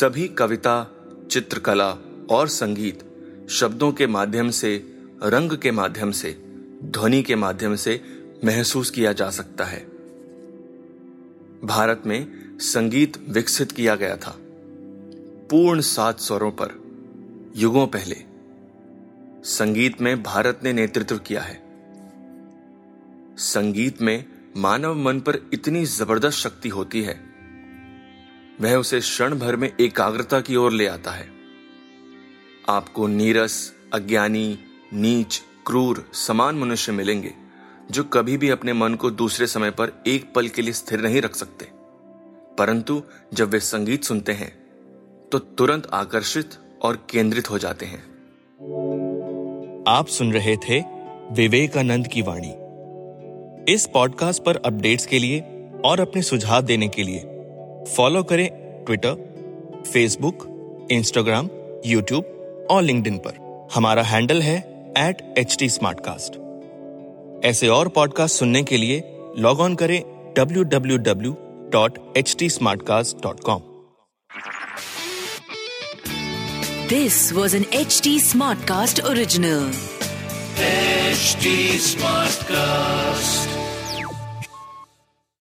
सभी कविता, चित्रकला और संगीत शब्दों के माध्यम से, रंग के माध्यम से, ध्वनि के माध्यम से महसूस किया जा सकता है। भारत में संगीत विकसित किया गया था। पूर्ण सात स्वरों पर, युगों पहले, संगीत में भारत ने नेतृत्व किया है। संगीत में मानव मन पर इतनी ज़बरदस्त शक्ति होती है वह उसे क्षण भर में एकाग्रता की ओर ले आता है। आपको नीरस, अज्ञानी, नीच, क्रूर, समान मनुष्य मिलेंगे, जो कभी भी अपने मन को दूसरे समय पर एक पल के लिए स्थिर नहीं रख सकते। परंतु जब वे संगीत सुनते हैं तो तुरंत आकर्षित और केंद्रित हो जाते हैं। आप सुन रहे थे विवेकानंद की वाणी। इस पॉडकास्ट पर अपडेट्स के लिए और अपने सुझाव देने के लिए फॉलो करें ट्विटर फेसबुक इंस्टाग्राम यूट्यूब और लिंक्डइन पर हमारा हैंडल है एट एच टी ऐसे और पॉडकास्ट सुनने के लिए लॉग ऑन करें www.htsmartcast.com This was an HD Smartcast original. HD Smartcast.